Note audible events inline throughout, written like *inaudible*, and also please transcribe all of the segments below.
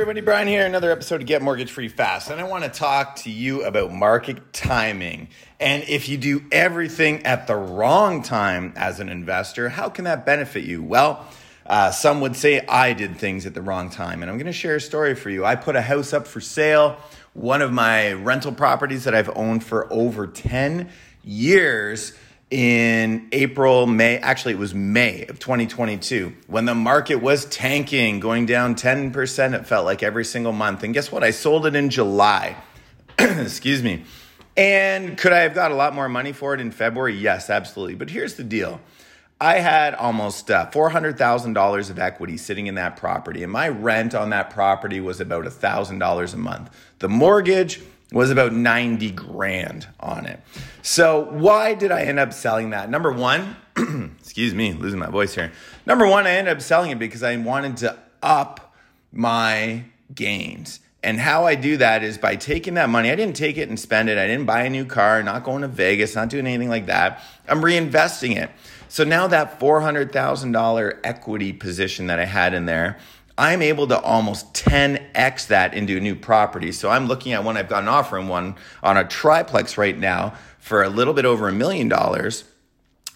everybody, Brian here. Another episode to Get Mortgage Free Fast. And I want to talk to you about market timing. And if you do everything at the wrong time as an investor, how can that benefit you? Well, uh, some would say I did things at the wrong time. And I'm going to share a story for you. I put a house up for sale, one of my rental properties that I've owned for over 10 years in April, May, actually, it was May of 2022 when the market was tanking, going down 10%. It felt like every single month. And guess what? I sold it in July. *clears throat* Excuse me. And could I have got a lot more money for it in February? Yes, absolutely. But here's the deal I had almost uh, $400,000 of equity sitting in that property, and my rent on that property was about $1,000 a month. The mortgage, was about 90 grand on it. So, why did I end up selling that? Number one, *clears throat* excuse me, losing my voice here. Number one, I ended up selling it because I wanted to up my gains. And how I do that is by taking that money. I didn't take it and spend it. I didn't buy a new car, not going to Vegas, not doing anything like that. I'm reinvesting it. So now that $400,000 equity position that I had in there, I'm able to almost 10x that into a new property. So I'm looking at one I've got an offer in one on a triplex right now for a little bit over a million dollars.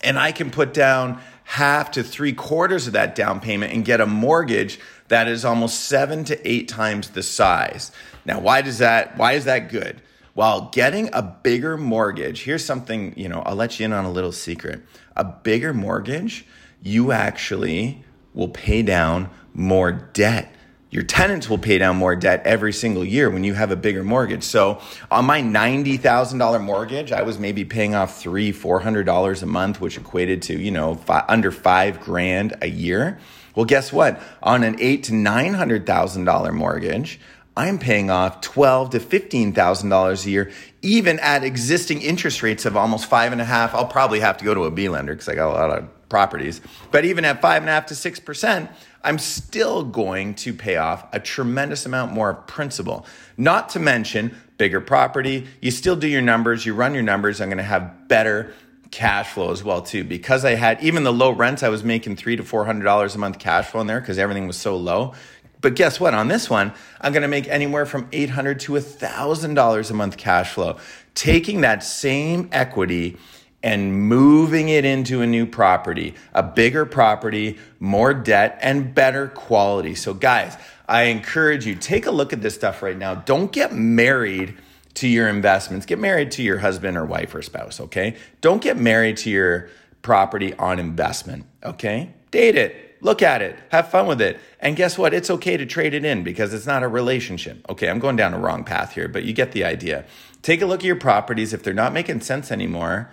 And I can put down half to three quarters of that down payment and get a mortgage that is almost seven to eight times the size. Now, why does that, why is that good? Well, getting a bigger mortgage, here's something, you know, I'll let you in on a little secret. A bigger mortgage, you actually will pay down more debt. Your tenants will pay down more debt every single year when you have a bigger mortgage. So on my $90,000 mortgage, I was maybe paying off three, $400 a month, which equated to, you know, five, under five grand a year. Well, guess what? On an eight to $900,000 mortgage, I'm paying off twelve to fifteen thousand dollars a year, even at existing interest rates of almost five and a half. I'll probably have to go to a B lender because I got a lot of properties. But even at five and a half to six percent, I'm still going to pay off a tremendous amount more of principal. Not to mention bigger property. You still do your numbers, you run your numbers. I'm going to have better cash flow as well too because I had even the low rents I was making three to four hundred dollars a month cash flow in there because everything was so low. But guess what? On this one, I'm going to make anywhere from 800 to $1,000 a month cash flow. Taking that same equity and moving it into a new property, a bigger property, more debt, and better quality. So, guys, I encourage you take a look at this stuff right now. Don't get married to your investments. Get married to your husband or wife or spouse, okay? Don't get married to your property on investment, okay? Date it Look at it, have fun with it. And guess what? It's okay to trade it in because it's not a relationship. Okay, I'm going down a wrong path here, but you get the idea. Take a look at your properties. If they're not making sense anymore,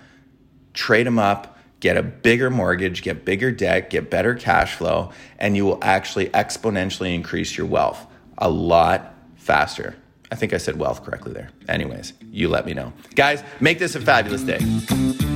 trade them up, get a bigger mortgage, get bigger debt, get better cash flow, and you will actually exponentially increase your wealth a lot faster. I think I said wealth correctly there. Anyways, you let me know. Guys, make this a fabulous day.